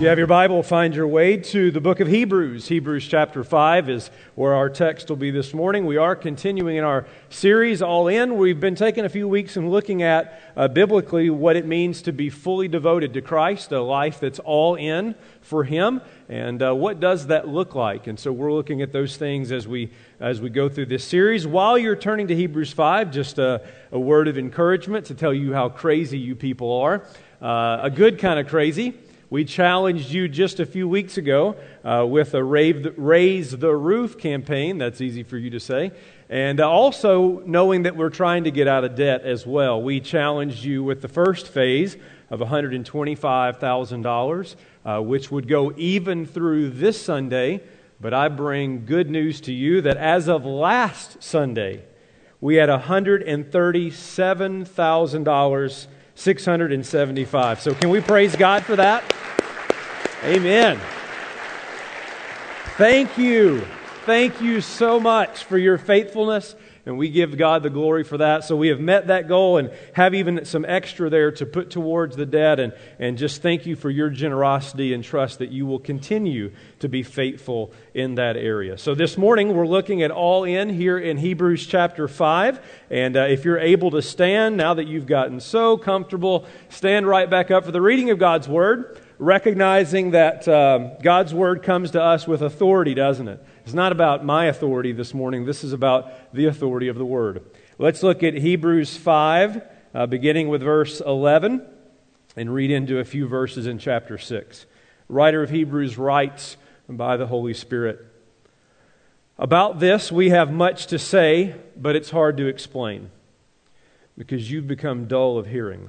you have your Bible, find your way to the book of Hebrews. Hebrews chapter 5 is where our text will be this morning. We are continuing in our series, All In. We've been taking a few weeks and looking at uh, biblically what it means to be fully devoted to Christ, a life that's all in for Him, and uh, what does that look like? And so we're looking at those things as we, as we go through this series. While you're turning to Hebrews 5, just a, a word of encouragement to tell you how crazy you people are. Uh, a good kind of crazy. We challenged you just a few weeks ago uh, with a Raise the Roof campaign. That's easy for you to say. And uh, also knowing that we're trying to get out of debt as well. We challenged you with the first phase of $125,000, uh, which would go even through this Sunday. But I bring good news to you that as of last Sunday, we had $137,000 675. So, can we praise God for that? Amen. Thank you. Thank you so much for your faithfulness and we give God the glory for that. So we have met that goal and have even some extra there to put towards the debt. And, and just thank you for your generosity and trust that you will continue to be faithful in that area. So this morning we're looking at all in here in Hebrews chapter 5. And uh, if you're able to stand, now that you've gotten so comfortable, stand right back up for the reading of God's Word recognizing that um, God's word comes to us with authority, doesn't it? It's not about my authority this morning. This is about the authority of the word. Let's look at Hebrews 5, uh, beginning with verse 11, and read into a few verses in chapter 6. The writer of Hebrews writes by the Holy Spirit About this we have much to say, but it's hard to explain because you've become dull of hearing.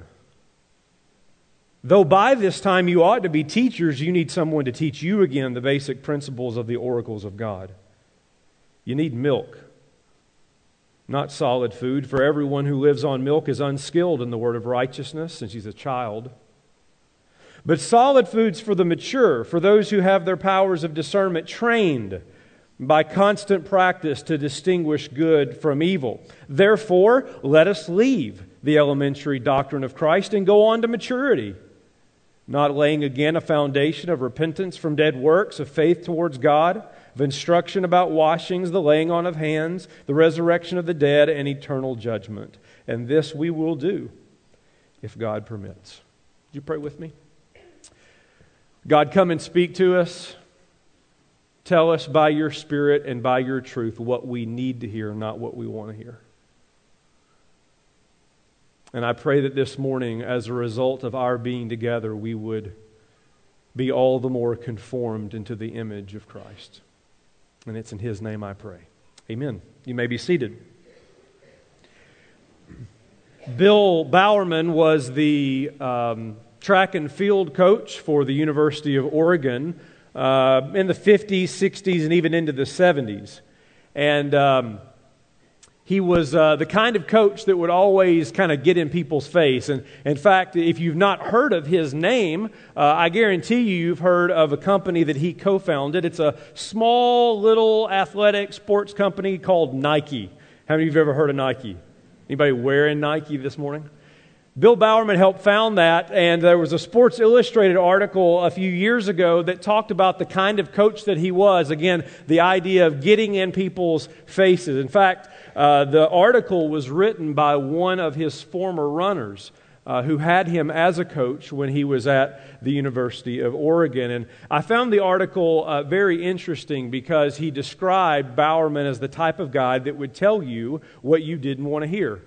Though by this time you ought to be teachers, you need someone to teach you again the basic principles of the oracles of God. You need milk, not solid food, for everyone who lives on milk is unskilled in the word of righteousness since he's a child. But solid food's for the mature, for those who have their powers of discernment trained by constant practice to distinguish good from evil. Therefore, let us leave the elementary doctrine of Christ and go on to maturity not laying again a foundation of repentance from dead works, of faith towards God, of instruction about washings, the laying on of hands, the resurrection of the dead, and eternal judgment. And this we will do if God permits. Would you pray with me? God, come and speak to us. Tell us by your Spirit and by your truth what we need to hear, not what we want to hear. And I pray that this morning, as a result of our being together, we would be all the more conformed into the image of Christ. And it's in His name I pray. Amen. You may be seated. Bill Bowerman was the um, track and field coach for the University of Oregon uh, in the 50s, 60s, and even into the 70s. And um, he was uh, the kind of coach that would always kind of get in people's face. And in fact, if you've not heard of his name, uh, I guarantee you you've heard of a company that he co founded. It's a small little athletic sports company called Nike. How many of you have ever heard of Nike? Anybody wearing Nike this morning? Bill Bowerman helped found that, and there was a Sports Illustrated article a few years ago that talked about the kind of coach that he was. Again, the idea of getting in people's faces. In fact, uh, the article was written by one of his former runners. Uh, who had him as a coach when he was at the University of Oregon. And I found the article uh, very interesting because he described Bowerman as the type of guy that would tell you what you didn't want to hear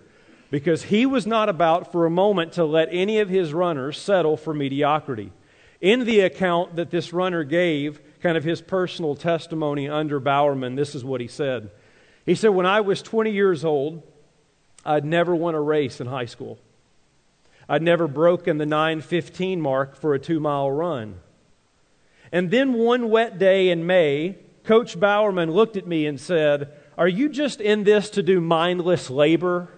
because he was not about for a moment to let any of his runners settle for mediocrity. In the account that this runner gave, kind of his personal testimony under Bowerman, this is what he said. He said, When I was 20 years old, I'd never won a race in high school. I'd never broken the 915 mark for a two mile run. And then one wet day in May, Coach Bowerman looked at me and said, Are you just in this to do mindless labor?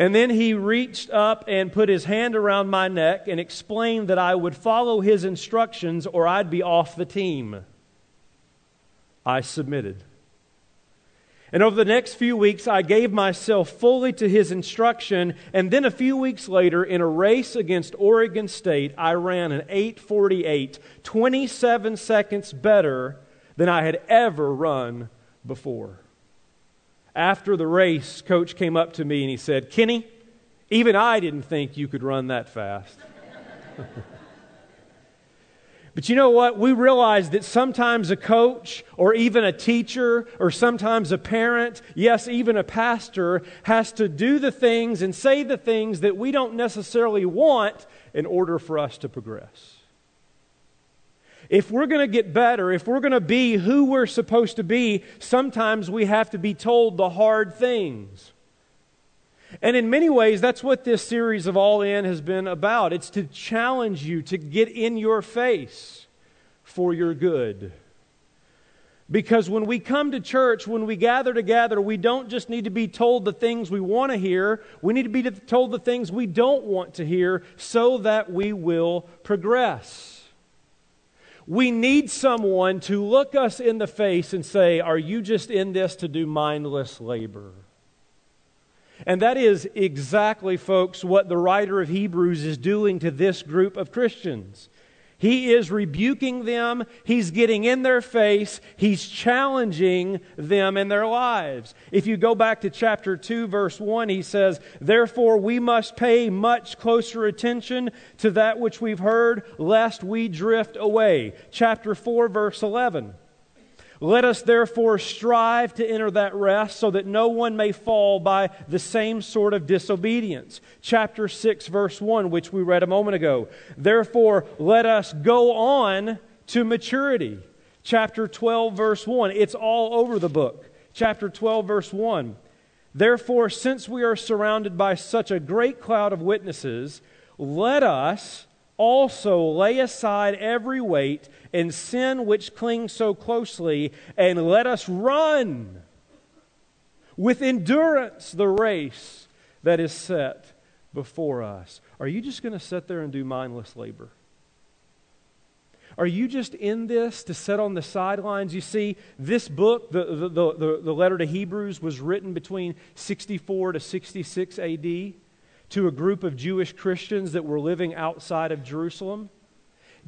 And then he reached up and put his hand around my neck and explained that I would follow his instructions or I'd be off the team. I submitted. And over the next few weeks, I gave myself fully to his instruction. And then a few weeks later, in a race against Oregon State, I ran an 848, 27 seconds better than I had ever run before. After the race, coach came up to me and he said, Kenny, even I didn't think you could run that fast. But you know what? We realize that sometimes a coach or even a teacher or sometimes a parent, yes, even a pastor, has to do the things and say the things that we don't necessarily want in order for us to progress. If we're going to get better, if we're going to be who we're supposed to be, sometimes we have to be told the hard things. And in many ways, that's what this series of All In has been about. It's to challenge you to get in your face for your good. Because when we come to church, when we gather together, we don't just need to be told the things we want to hear, we need to be told the things we don't want to hear so that we will progress. We need someone to look us in the face and say, Are you just in this to do mindless labor? And that is exactly, folks, what the writer of Hebrews is doing to this group of Christians. He is rebuking them. He's getting in their face. He's challenging them in their lives. If you go back to chapter 2, verse 1, he says, Therefore we must pay much closer attention to that which we've heard, lest we drift away. Chapter 4, verse 11. Let us therefore strive to enter that rest so that no one may fall by the same sort of disobedience. Chapter 6, verse 1, which we read a moment ago. Therefore, let us go on to maturity. Chapter 12, verse 1. It's all over the book. Chapter 12, verse 1. Therefore, since we are surrounded by such a great cloud of witnesses, let us also lay aside every weight and sin which clings so closely, and let us run with endurance the race that is set before us. Are you just going to sit there and do mindless labor? Are you just in this to sit on the sidelines? You see, this book, the, the, the, the, letter to Hebrews, was written between 64 to 66 AD to a group of Jewish Christians that were living outside of Jerusalem.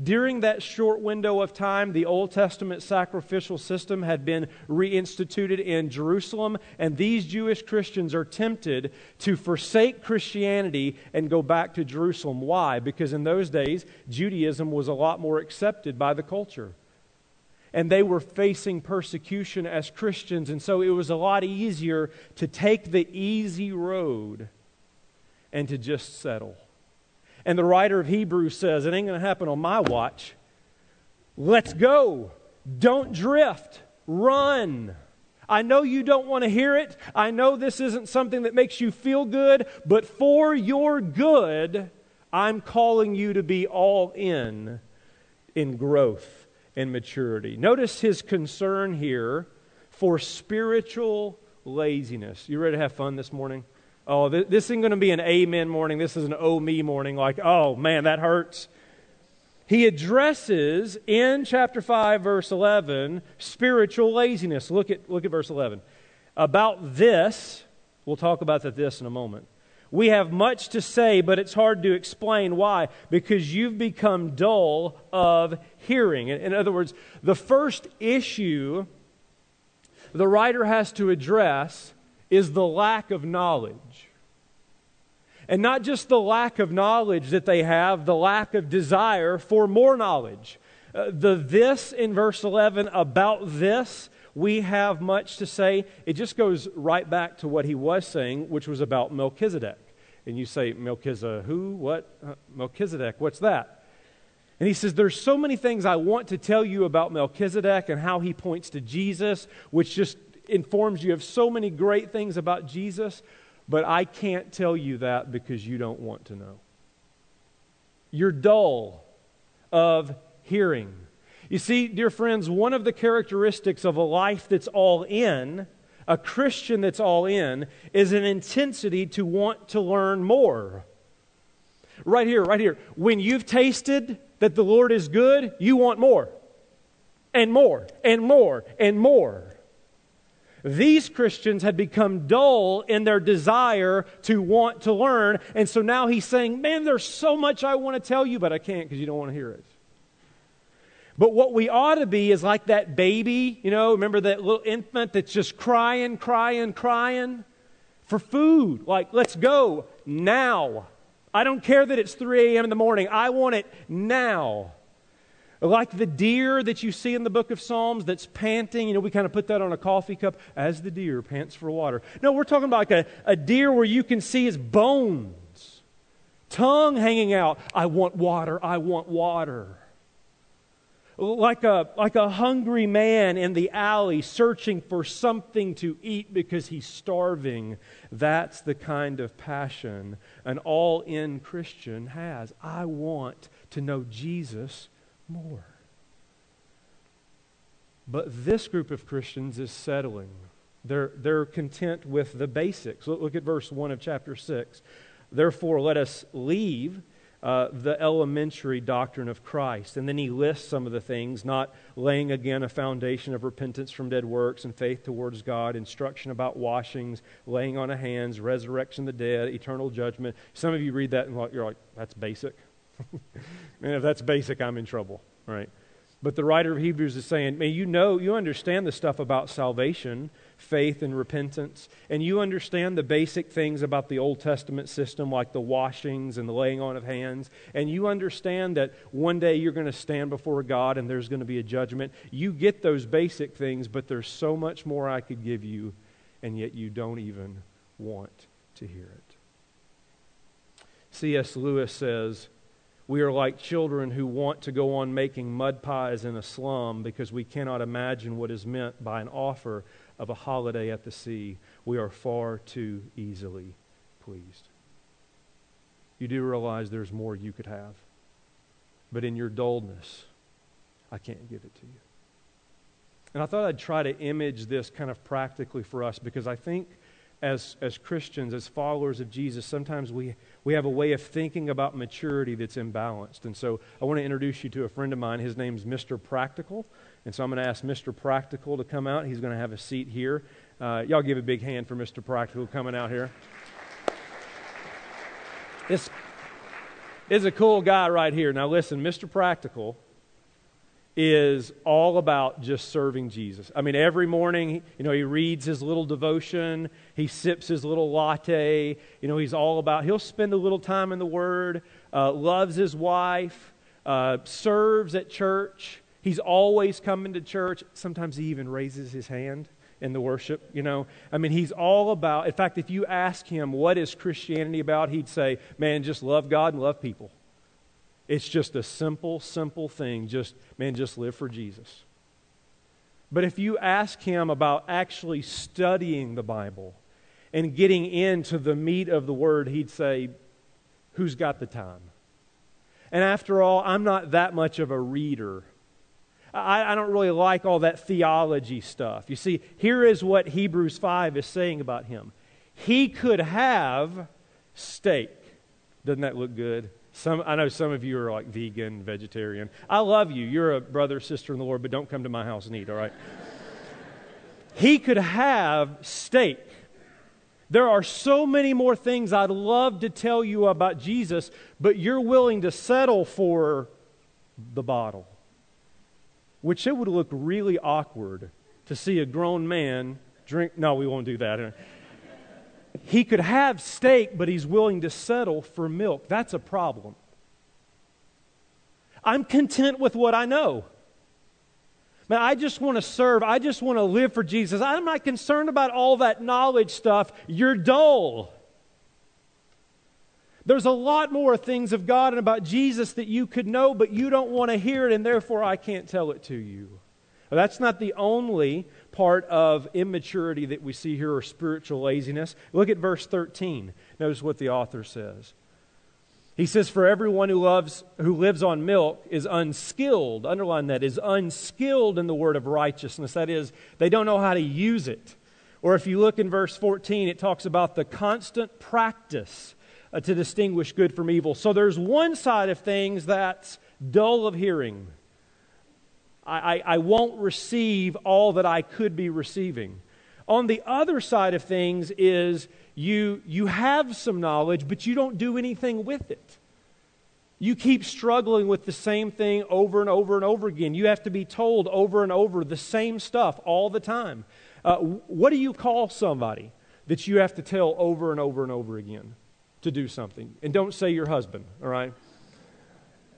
During that short window of time, the Old Testament sacrificial system had been reinstituted in Jerusalem, and these Jewish Christians are tempted to forsake Christianity and go back to Jerusalem. Why? Because in those days, Judaism was a lot more accepted by the culture. And they were facing persecution as Christians, and so it was a lot easier to take the easy road and to just settle. And the writer of Hebrews says, It ain't going to happen on my watch. Let's go. Don't drift. Run. I know you don't want to hear it. I know this isn't something that makes you feel good, but for your good, I'm calling you to be all in in growth and maturity. Notice his concern here for spiritual laziness. You ready to have fun this morning? Oh, th- this isn't going to be an amen morning. This is an oh me morning, like, oh man, that hurts. He addresses in chapter 5, verse 11, spiritual laziness. Look at, look at verse 11. About this, we'll talk about that this in a moment. We have much to say, but it's hard to explain why. Because you've become dull of hearing. In, in other words, the first issue the writer has to address is the lack of knowledge. And not just the lack of knowledge that they have, the lack of desire for more knowledge. Uh, the this in verse 11 about this, we have much to say. It just goes right back to what he was saying, which was about Melchizedek. And you say, Melchizedek, who? What? Uh, Melchizedek, what's that? And he says, There's so many things I want to tell you about Melchizedek and how he points to Jesus, which just informs you of so many great things about Jesus, but I can't tell you that because you don't want to know. You're dull of hearing. You see, dear friends, one of the characteristics of a life that's all in, a Christian that's all in, is an intensity to want to learn more. Right here, right here. When you've tasted that the Lord is good, you want more, and more, and more, and more. These Christians had become dull in their desire to want to learn. And so now he's saying, Man, there's so much I want to tell you, but I can't because you don't want to hear it. But what we ought to be is like that baby, you know, remember that little infant that's just crying, crying, crying for food. Like, let's go now. I don't care that it's 3 a.m. in the morning. I want it now. Like the deer that you see in the book of Psalms that's panting, you know, we kind of put that on a coffee cup as the deer pants for water. No, we're talking about like a, a deer where you can see his bones, tongue hanging out. I want water, I want water. Like a, like a hungry man in the alley searching for something to eat because he's starving. That's the kind of passion an all in Christian has. I want to know Jesus more. But this group of Christians is settling. They're, they're content with the basics. Look, look at verse 1 of chapter 6. Therefore, let us leave uh, the elementary doctrine of Christ. And then he lists some of the things, not laying again a foundation of repentance from dead works and faith towards God, instruction about washings, laying on of hands, resurrection of the dead, eternal judgment. Some of you read that and you're like, that's basic. and if that's basic, I'm in trouble, right? But the writer of Hebrews is saying, man, you know, you understand the stuff about salvation, faith, and repentance, and you understand the basic things about the Old Testament system, like the washings and the laying on of hands, and you understand that one day you're going to stand before God and there's going to be a judgment. You get those basic things, but there's so much more I could give you, and yet you don't even want to hear it. C.S. Lewis says, we are like children who want to go on making mud pies in a slum because we cannot imagine what is meant by an offer of a holiday at the sea. We are far too easily pleased. You do realize there's more you could have. But in your dullness, I can't give it to you. And I thought I'd try to image this kind of practically for us because I think as, as Christians, as followers of Jesus, sometimes we, we have a way of thinking about maturity that's imbalanced. And so I want to introduce you to a friend of mine. His name's Mr. Practical. And so I'm going to ask Mr. Practical to come out. He's going to have a seat here. Uh, y'all give a big hand for Mr. Practical coming out here. This is a cool guy right here. Now, listen, Mr. Practical is all about just serving Jesus. I mean, every morning, you know, he reads his little devotion, he sips his little latte. You know, he's all about, he'll spend a little time in the Word, uh, loves his wife, uh, serves at church. He's always coming to church. Sometimes he even raises his hand in the worship, you know. I mean, he's all about, in fact, if you ask him what is Christianity about, he'd say, man, just love God and love people. It's just a simple, simple thing. Just, man, just live for Jesus. But if you ask him about actually studying the Bible and getting into the meat of the word, he'd say, Who's got the time? And after all, I'm not that much of a reader. I, I, don't really like all that theology stuff. You see, here is what Hebrews 5 is saying about him. He could have steak. Doesn't that look good? Some, I know some of you are like vegan, vegetarian. I love you. You're a brother, sister in the Lord, but don't come to my house and eat, all right? he could have steak. There are so many more things I'd love to tell you about Jesus, but you're willing to settle for the bottle. Which it would look really awkward to see a grown man drink. No, we won't do that he could have steak, but he's willing to settle for milk. That's a problem. I'm content with what I know. Man, I just want to serve. I just want to live for Jesus. I'm not concerned about all that knowledge stuff. You're dull. There's a lot more things of God and about Jesus that you could know, but you don't want to hear it, and therefore I can't tell it to you. Well, that's not the only part of immaturity that we see here or spiritual laziness. Look at verse 13. Notice what the author says. He says, For everyone who loves who lives on milk is unskilled, underline that, is unskilled in the word of righteousness. That is, they don't know how to use it. Or if you look in verse 14, it talks about the constant practice uh, to distinguish good from evil. So there's one side of things that's dull of hearing I, I, won't receive all that I could be receiving. On the other side of things is you, you have some knowledge, but you don't do anything with it. You keep struggling with the same thing over and over and over again. You have to be told over and over the same stuff all the time. Uh, what do you call somebody that you have to tell over and over and over again to do something? And don't say your husband, all right?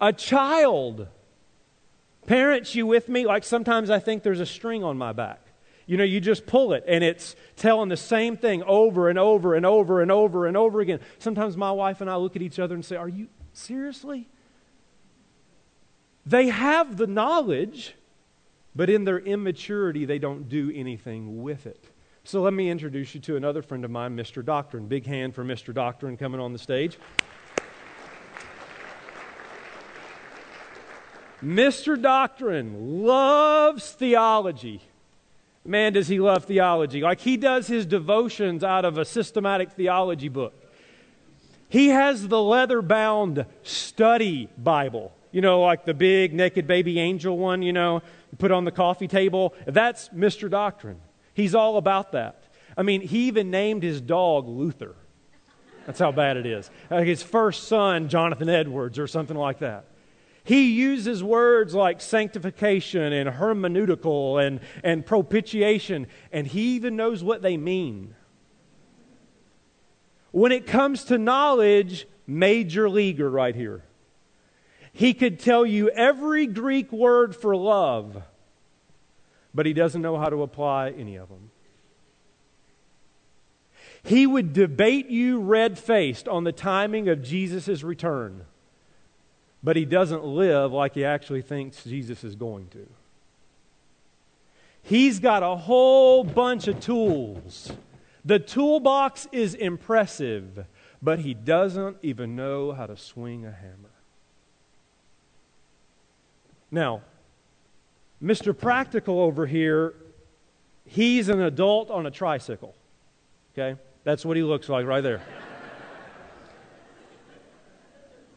A child. Parents, you with me? Like sometimes I think there's a string on my back. You know, you just pull it and it's telling the same thing over and over and over and over and over again. Sometimes my wife and I look at each other and say, Are you seriously? They have the knowledge, but in their immaturity, they don't do anything with it. So let me introduce you to another friend of mine, Mr. Doctrine. Big hand for Mr. Doctrine coming on the stage. Mr. Doctrine loves theology. Man, does he love theology. Like he does his devotions out of a systematic theology book. He has the leather bound study Bible. You know, like the big naked baby angel one, you know, put on the coffee table. That's Mr. Doctrine. He's all about that. I mean, he even named his dog Luther. That's how bad it is. Like his first son, Jonathan Edwards, or something like that. He uses words like sanctification and hermeneutical and, and propitiation, and he even knows what they mean. When it comes to knowledge, major leaguer right here. He could tell you every Greek word for love, but he doesn't know how to apply any of them. He would debate you red faced on the timing of Jesus' return but he doesn't live like he actually thinks Jesus is going to. He's got a whole bunch of tools. The toolbox is impressive, but he doesn't even know how to swing a hammer. Now, Mr. Practical over here, he's an adult on a tricycle. Okay? That's what he looks like right there.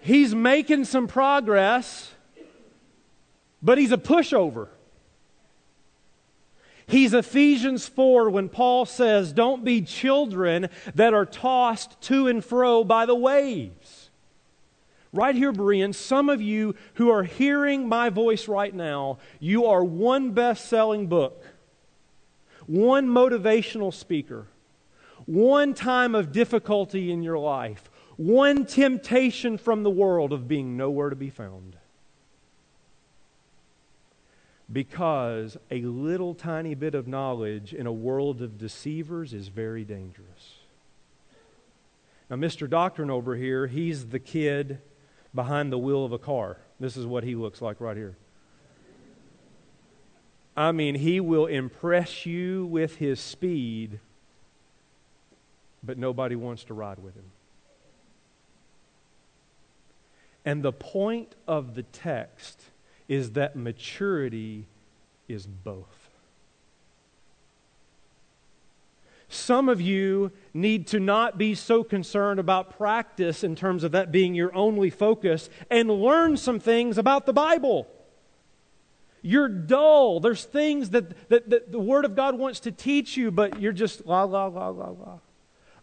He's making some progress, but he's a pushover. He's Ephesians 4 when Paul says, Don't be children that are tossed to and fro by the waves. Right here, Bereans, some of you who are hearing my voice right now, you are one best selling book, one motivational speaker, one time of difficulty in your life, one temptation from the world of being nowhere to be found. Because a little tiny bit of knowledge in a world of deceivers is very dangerous. Now, Mr. Doctrine over here, he's the kid behind the wheel of a car. This is what he looks like right here. I mean, he will impress you with his speed, but nobody wants to ride with him. And the point of the text is that maturity is both. Some of you need to not be so concerned about practice in terms of that being your only focus and learn some things about the Bible. You're dull. There's things that, that, that the Word of God wants to teach you, but you're just la, la, la, la, la.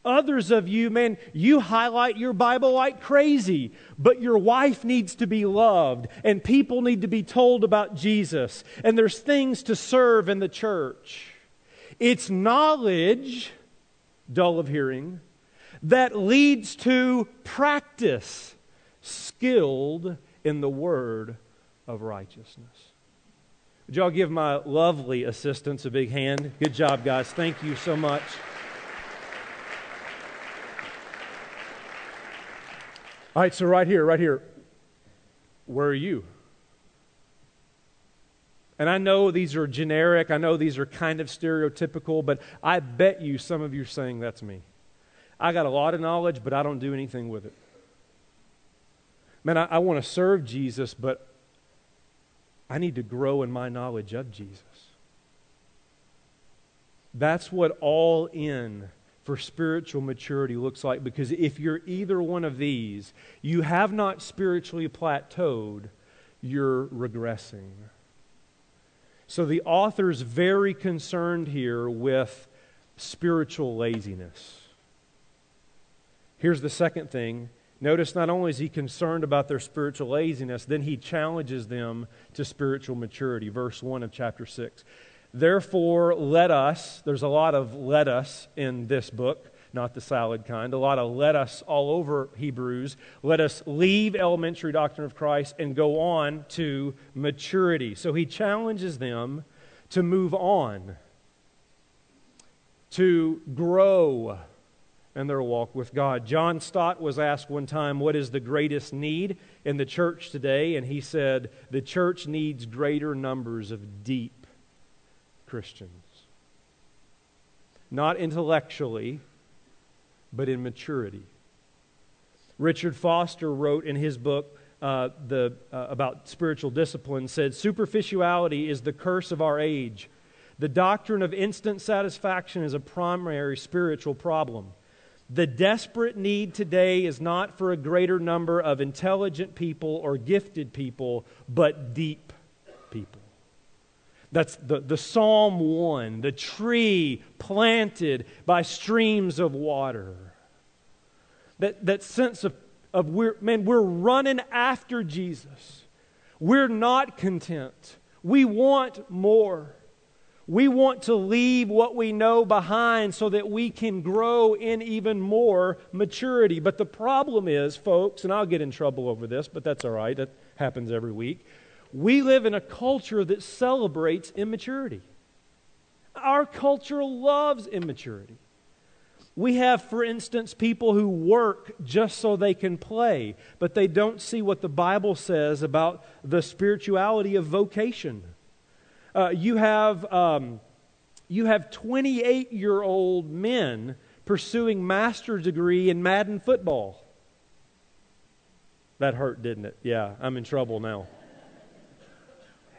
Others of you, man, you highlight your Bible like crazy, but your wife needs to be loved, and people need to be told about Jesus, and there's things to serve in the church. It's knowledge, dull of hearing, that leads to practice, skilled in the word of righteousness. Would y'all give my lovely assistants a big hand? Good job, guys. Thank you so much. All right, so right here, right here, where are you? And I know these are generic, I know these are kind of stereotypical, but I bet you some of you are saying that's me. I got a lot of knowledge, but I don't do anything with it. Man, I, I want to serve Jesus, but I need to grow in my knowledge of Jesus. That's what all in for spiritual maturity looks like because if you're either one of these, you have not spiritually plateaued, you're regressing. So the author's very concerned here with spiritual laziness. Here's the second thing. Notice not only is he concerned about their spiritual laziness, then he challenges them to spiritual maturity. Verse 1 of chapter 6. Therefore, let us, there's a lot of let us in this book, not the salad kind, a lot of let us all over Hebrews. Let us leave elementary doctrine of Christ and go on to maturity. So he challenges them to move on, to grow in their walk with God. John Stott was asked one time, What is the greatest need in the church today? And he said, The church needs greater numbers of deep Christians. Not intellectually, but in maturity. Richard Foster wrote in his book uh, the, uh, about spiritual discipline said, Superficiality is the curse of our age. The doctrine of instant satisfaction is a primary spiritual problem. The desperate need today is not for a greater number of intelligent people or gifted people, but deep people. That's the, the Psalm 1, the tree planted by streams of water. That, that sense of, of we're, man, we're running after Jesus. We're not content. We want more. We want to leave what we know behind so that we can grow in even more maturity. But the problem is, folks, and I'll get in trouble over this, but that's all right. That happens every week. We live in a culture that celebrates immaturity. Our culture loves immaturity. We have, for instance, people who work just so they can play, but they don't see what the Bible says about the spirituality of vocation. Uh, you have um, you have 28 year old men pursuing master's degree in Madden football. That hurt, didn't it? Yeah, I'm in trouble now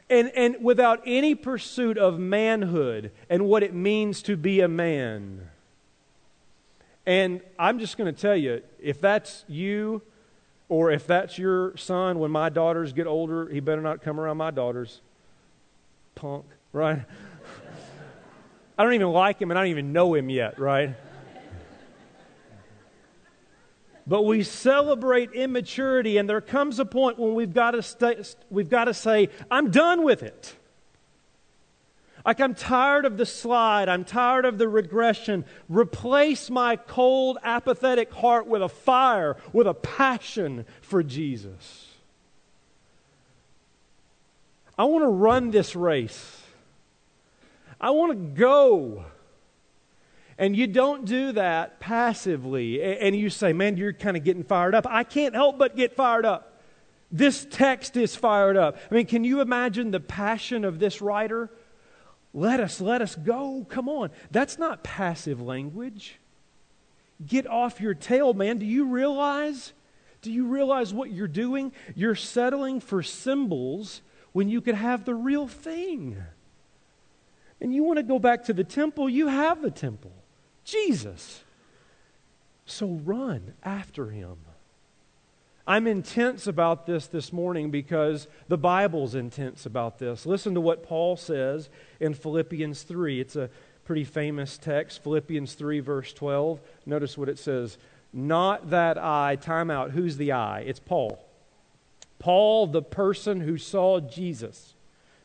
and, and without any pursuit of manhood and what it means to be a man. And I'm just going to tell you if that's you, or if that's your son, when my daughters get older, he better not come around my daughters. Punk, right? I don't even like him and I don't even know him yet, right? But we celebrate immaturity, and there comes a point when we've got to, stay, we've got to say, I'm done with it. Like, I'm tired of the slide. I'm tired of the regression. Replace my cold, apathetic heart with a fire, with a passion for Jesus. I want to run this race. I want to go. And you don't do that passively. And you say, man, you're kind of getting fired up. I can't help but get fired up. This text is fired up. I mean, can you imagine the passion of this writer? Let us, let us go. Come on. That's not passive language. Get off your tail, man. Do you realize? Do you realize what you're doing? You're settling for symbols when you could have the real thing. And you want to go back to the temple, you have the temple. Jesus. So run after him. I'm intense about this this morning because the Bible's intense about this. Listen to what Paul says in Philippians 3. It's a pretty famous text, Philippians 3, verse 12. Notice what it says Not that I, time out, who's the I? It's Paul. Paul, the person who saw Jesus.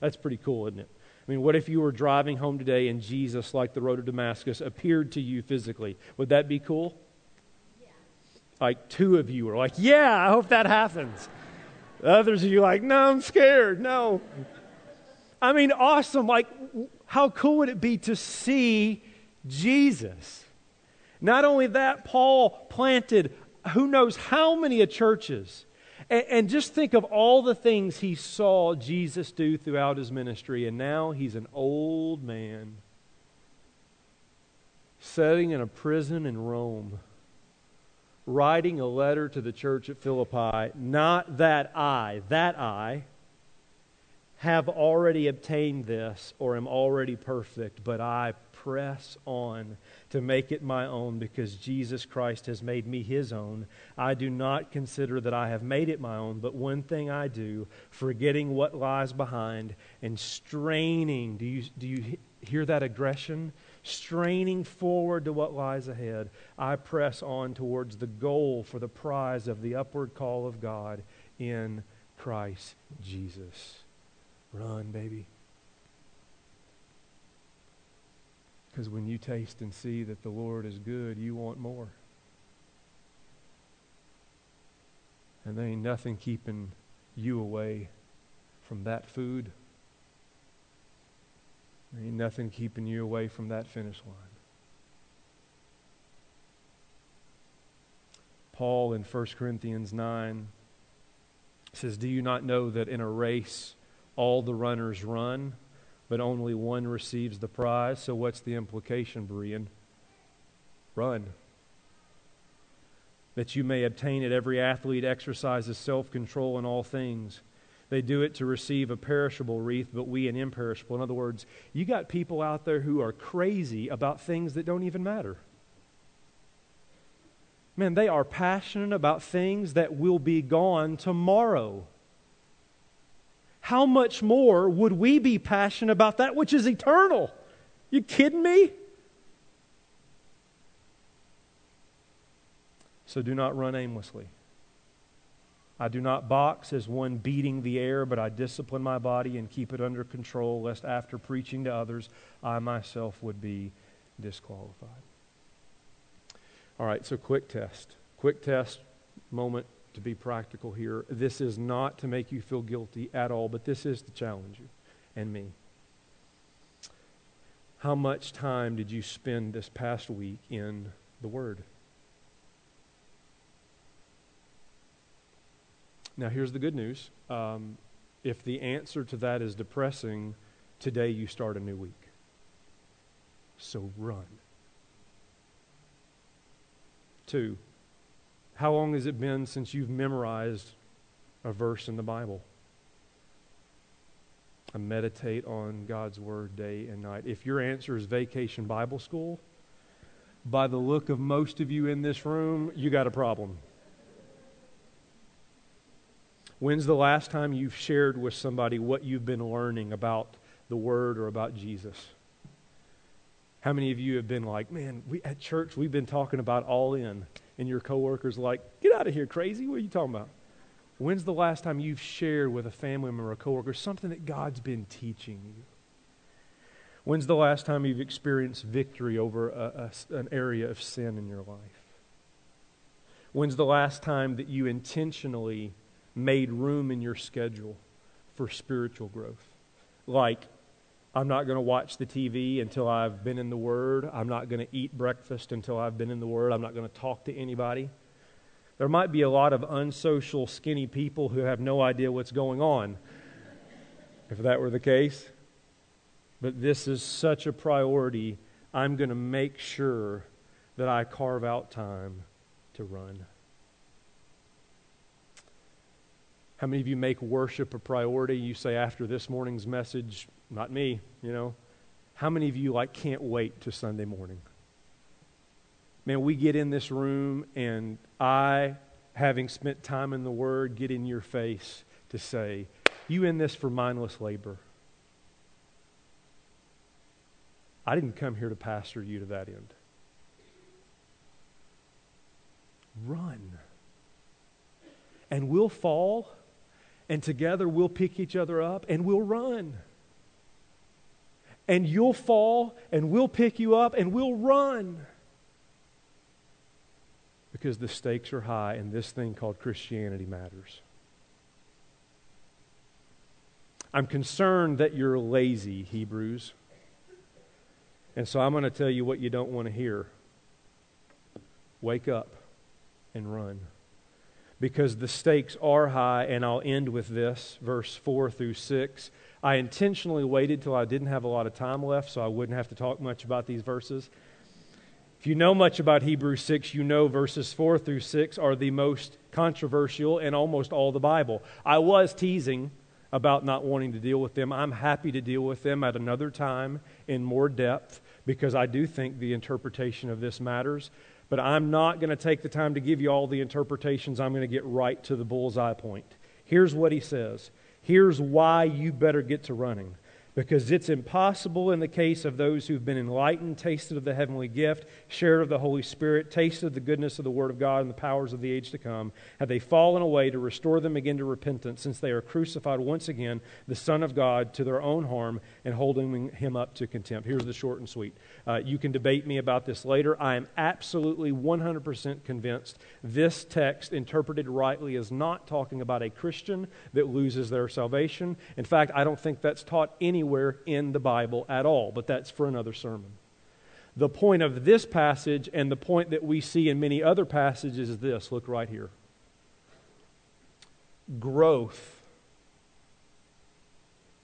That's pretty cool, isn't it? I mean, what if you were driving home today and Jesus, like the road to Damascus, appeared to you physically? Would that be cool? Yeah. Like two of you are like, yeah, I hope that happens. Others of you like, no, I'm scared. No. I mean, awesome. Like, how cool would it be to see Jesus? Not only that, Paul planted who knows how many churches and, and just think of all the things he saw Jesus do throughout his ministry, and now he's an old man sitting in a prison in Rome, writing a letter to the church at Philippi, not that I, that I, have already obtained this or am already perfect, but I press on to make it my own because Jesus Christ has made me his own. I do not consider that I have made it my own, but one thing I do, forgetting what lies behind and straining. Do you, do you hear that aggression? straining forward to what lies ahead, I press on towards the goal for the prize of the upward call of God in Christ Jesus. Run, baby. Because when you taste and see that the Lord is good, you want more. And there ain't nothing keeping you away from that food. There ain't nothing keeping you away from that finish line. Paul in 1 Corinthians 9 says, Do you not know that in a race all the runners run, but only one receives the prize? So what's the implication, Berean? Run. That you may obtain it, every athlete exercises self control in all things. They do it to receive a perishable wreath, but we an imperishable. In other words, you got people out there who are crazy about things that don't even matter. Man, they are passionate about things that will be gone tomorrow. How much more would we be passionate about that which is eternal? You kidding me? So do not run aimlessly. I do not box as one beating the air, but I discipline my body and keep it under control, lest after preaching to others, I myself would be disqualified. All right, so quick test. Quick test moment to be practical here. This is not to make you feel guilty at all, but this is to challenge you and me. How much time did you spend this past week in the Word? Now, here's the good news. Um, if the answer to that is depressing, today you start a new week. So run. Two, how long has it been since you've memorized a verse in the Bible? I meditate on God's Word day and night. If your answer is vacation Bible school, by the look of most of you in this room, you got a problem. When's the last time you've shared with somebody what you've been learning about the Word or about Jesus? How many of you have been like, man, we, at church we've been talking about all in, and your coworkers like, get out of here, crazy. What are you talking about? When's the last time you've shared with a family member or a coworker something that God's been teaching you? When's the last time you've experienced victory over a, a, an area of sin in your life? When's the last time that you intentionally made room in your schedule for spiritual growth. Like, I'm not going to watch the TV until I've been in the Word. I'm not going to eat breakfast until I've been in the Word. I'm not going to talk to anybody. There might be a lot of unsocial, skinny people who have no idea what's going on, if that were the case. But this is such a priority. I'm going to make sure that I carve out time to run. How many of you make worship a priority? You say after this morning's message, not me, you know. How many of you like can't wait to Sunday morning? Man, we get in this room and I, having spent time in the Word, get in your face to say, You in this for mindless labor. I didn't come here to pastor you to that end. Run. And we'll fall and together we'll pick each other up and we'll run. And you'll fall and we'll pick you up and we'll run. Because the stakes are high and this thing called Christianity matters. I'm concerned that you're lazy, Hebrews. And so I'm going to tell you what you don't want to hear. Wake up and run because the stakes are high, and I'll end with this verse 4 through 6. I intentionally waited till I didn't have a lot of time left so I wouldn't have to talk much about these verses. If you know much about Hebrews 6, you know verses 4 through 6 are the most controversial in almost all the Bible. I was teasing about not wanting to deal with them. I'm happy to deal with them at another time in more depth because I do think the interpretation of this matters but I'm not going to take the time to give you all the interpretations. I'm going to get right to the bullseye point. Here's what he says Here's why you better get to running. Because it's impossible in the case of those who've been enlightened, tasted of the heavenly gift, shared of the Holy Spirit, tasted of the goodness of the Word of God and the powers of the age to come, have they fallen away to restore them again to repentance, since they are crucified once again the Son of God to their own harm and holding him up to contempt. Here's the short and sweet. Uh, you can debate me about this later. I am absolutely 100% convinced this text, interpreted rightly, is not talking about a Christian that loses their salvation. In fact, I don't think that's taught any in the Bible at all, but that's for another sermon. The point of this passage and the point that we see in many other passages is this look right here. Growth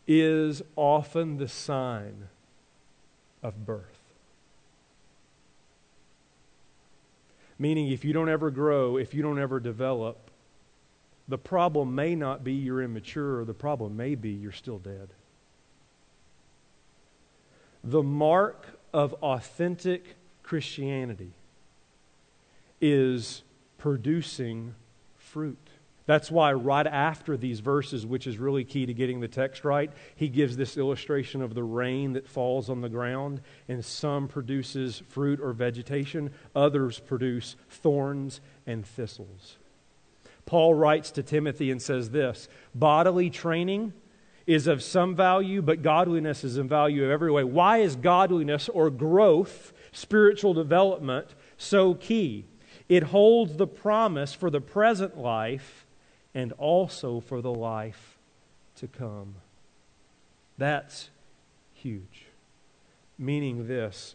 is often the sign of birth. Meaning, if you don't ever grow, if you don't ever develop, the problem may not be you're immature, the problem may be you're still dead. The mark of authentic Christianity is producing fruit. That's why, right after these verses, which is really key to getting the text right, he gives this illustration of the rain that falls on the ground, and some produces fruit or vegetation, others produce thorns and thistles. Paul writes to Timothy and says this bodily training is of some value, but godliness is in value of every way. Why is godliness or growth, spiritual development, so key? It holds the promise for the present life and also for the life to come. That's huge. Meaning this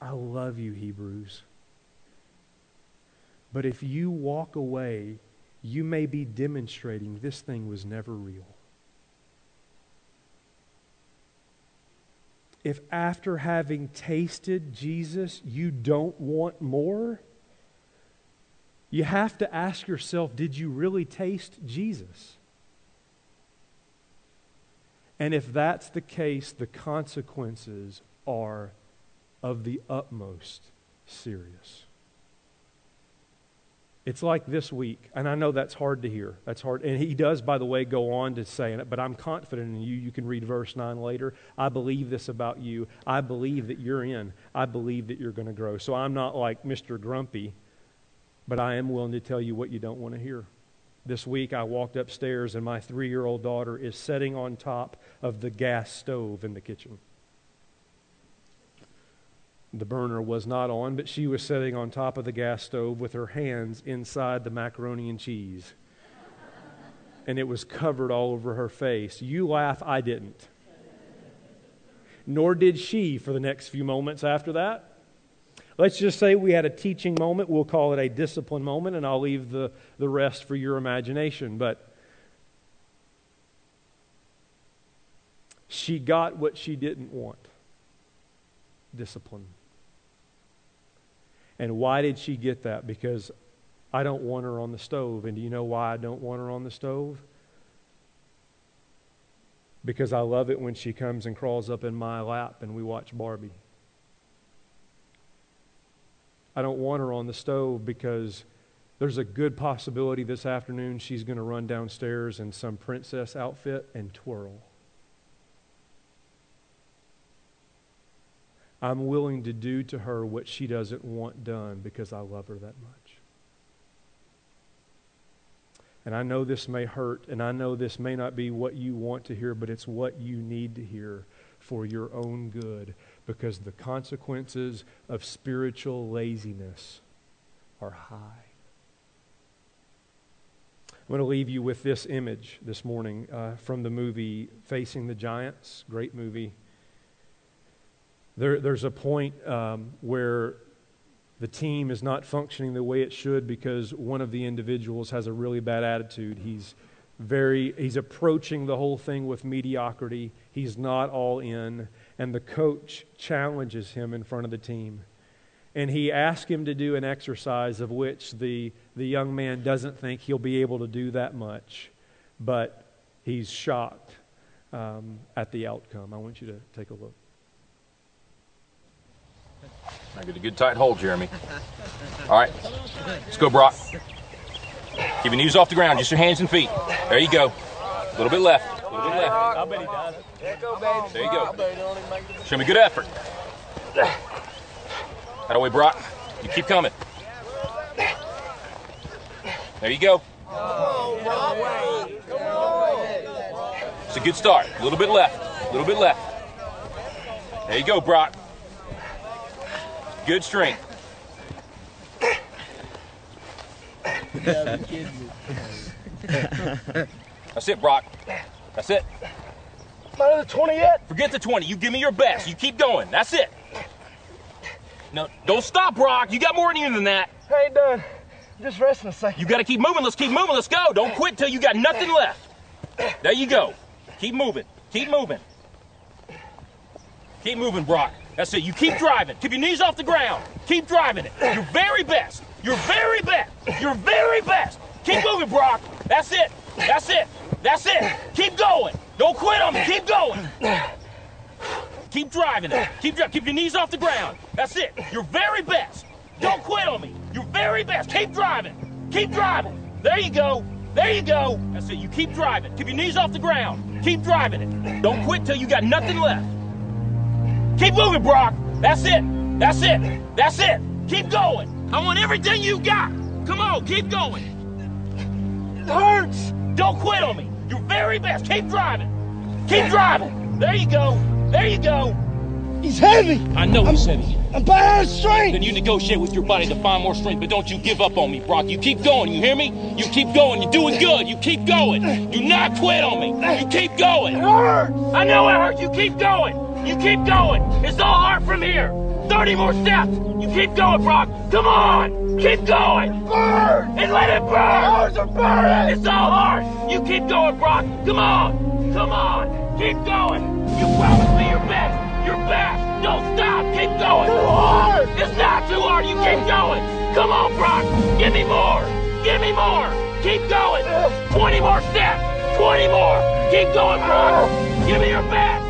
I love you, Hebrews. But if you walk away you may be demonstrating this thing was never real. If after having tasted Jesus, you don't want more, you have to ask yourself did you really taste Jesus? And if that's the case, the consequences are of the utmost serious. It's like this week, and I know that's hard to hear. That's hard. And he does, by the way, go on to saying it, but I'm confident in you. You can read verse 9 later. I believe this about you. I believe that you're in. I believe that you're going to grow. So I'm not like Mr. Grumpy, but I am willing to tell you what you don't want to hear. This week I walked upstairs, and my three year old daughter is sitting on top of the gas stove in the kitchen. The burner was not on, but she was sitting on top of the gas stove with her hands inside the macaroni and cheese. and it was covered all over her face. You laugh, I didn't. Nor did she for the next few moments after that. Let's just say we had a teaching moment. We'll call it a discipline moment, and I'll leave the, the rest for your imagination. But she got what she didn't want discipline. And why did she get that? Because I don't want her on the stove. And do you know why I don't want her on the stove? Because I love it when she comes and crawls up in my lap and we watch Barbie. I don't want her on the stove because there's a good possibility this afternoon she's going to run downstairs in some princess outfit and twirl. I'm willing to do to her what she doesn't want done because I love her that much. And I know this may hurt, and I know this may not be what you want to hear, but it's what you need to hear for your own good because the consequences of spiritual laziness are high. I'm going to leave you with this image this morning uh, from the movie Facing the Giants. Great movie. There, there's a point um, where the team is not functioning the way it should because one of the individuals has a really bad attitude. He's very he's approaching the whole thing with mediocrity. He's not all in, and the coach challenges him in front of the team. And he asks him to do an exercise of which the, the young man doesn't think he'll be able to do that much, but he's shocked um, at the outcome. I want you to take a look. I get a good tight hold, Jeremy. All right, let's go, Brock. Keep your knees off the ground, just your hands and feet. There you go. A little bit left. A little bit left. I bet he does. There you go. Show me good effort. That away, Brock. You keep coming. There you go. It's a good start. A little bit left. A little bit left. There you go, Brock. Good strength. That's it, Brock. That's it. Not at the 20 yet. Forget the 20. You give me your best. You keep going. That's it. No, don't stop, Brock. You got more in you than that. I ain't done. I'm just resting a second. You got to keep moving. Let's keep moving. Let's go. Don't quit till you got nothing left. There you go. Keep moving. Keep moving. Keep moving, Brock. That's it. You keep driving. Keep your knees off the ground. Keep driving it. Your very best. Your very best. Your very best. Keep moving, Brock. That's it. That's it. That's it. Keep going. Don't quit on me. Keep going. Keep driving it. Keep. Keep your knees off the ground. That's it. Your very best. Don't quit on me. Your very best. Keep driving. Keep driving. There you go. There you go. That's it. You keep driving. Keep your knees off the ground. Keep driving it. Don't quit till you got nothing left. Keep moving, Brock. That's it. That's it. That's it. Keep going. I want everything you got. Come on, keep going. It hurts. Don't quit on me. Your very best. Keep driving. Keep driving. There you go. There you go. He's heavy. I know he's heavy. I'm of strength. Then you negotiate with your body to find more strength, but don't you give up on me, Brock. You keep going, you hear me? You keep going. You're doing good. You keep going. Do not quit on me. You keep going. It hurts. I know it hurts. You keep going. You keep going. It's all hard from here. 30 more steps. You keep going, Brock. Come on. Keep going. Burn. And let it burn. Arms are burning. It's all hard. You keep going, Brock. Come on. Come on. Keep going. You promised me your best. Your best. Don't stop. Keep going. Too hard. It's not too hard. You keep going. Come on, Brock. Give me more. Give me more. Keep going. 20 more steps. 20 more. Keep going, Brock. Give me your best.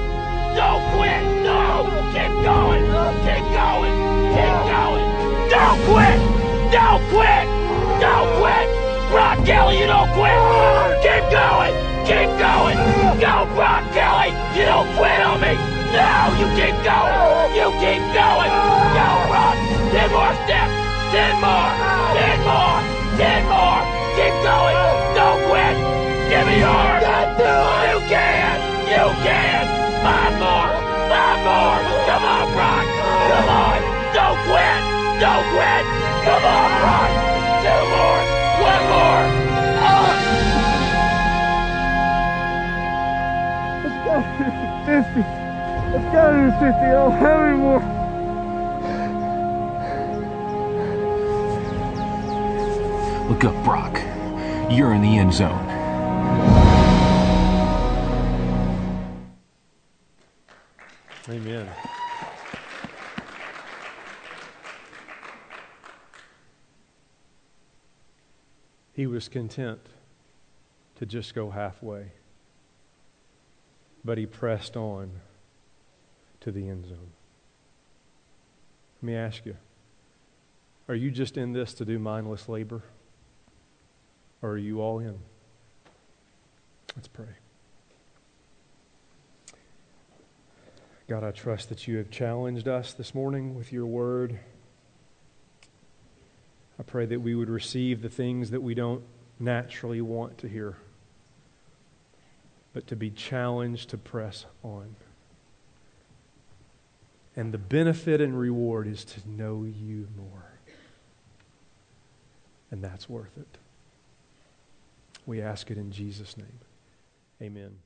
Don't quit. No. Keep going. Keep going. Keep going. Don't quit. Don't quit. Don't quit. Brock Kelley, you don't quit. Keep going. Keep going. Go, Brock Kelley. You don't quit on me. No, you keep going. You keep going. Go, Brock. Ten more steps. Ten more. Ten more. Ten more. Keep going. Don't quit. Give me yours. You can. You can. Five more. Five more. Come on, Brock. Come on. Don't quit. Don't quit. Come on, Brock. Two more. One more. Fifty. It's gotta be fifty. I don't have any more. Look up, Brock. You're in the end zone. Amen. He was content to just go halfway, but he pressed on to the end zone. Let me ask you are you just in this to do mindless labor? Or are you all in? Let's pray. God, I trust that you have challenged us this morning with your word. I pray that we would receive the things that we don't naturally want to hear, but to be challenged to press on. And the benefit and reward is to know you more. And that's worth it. We ask it in Jesus' name. Amen.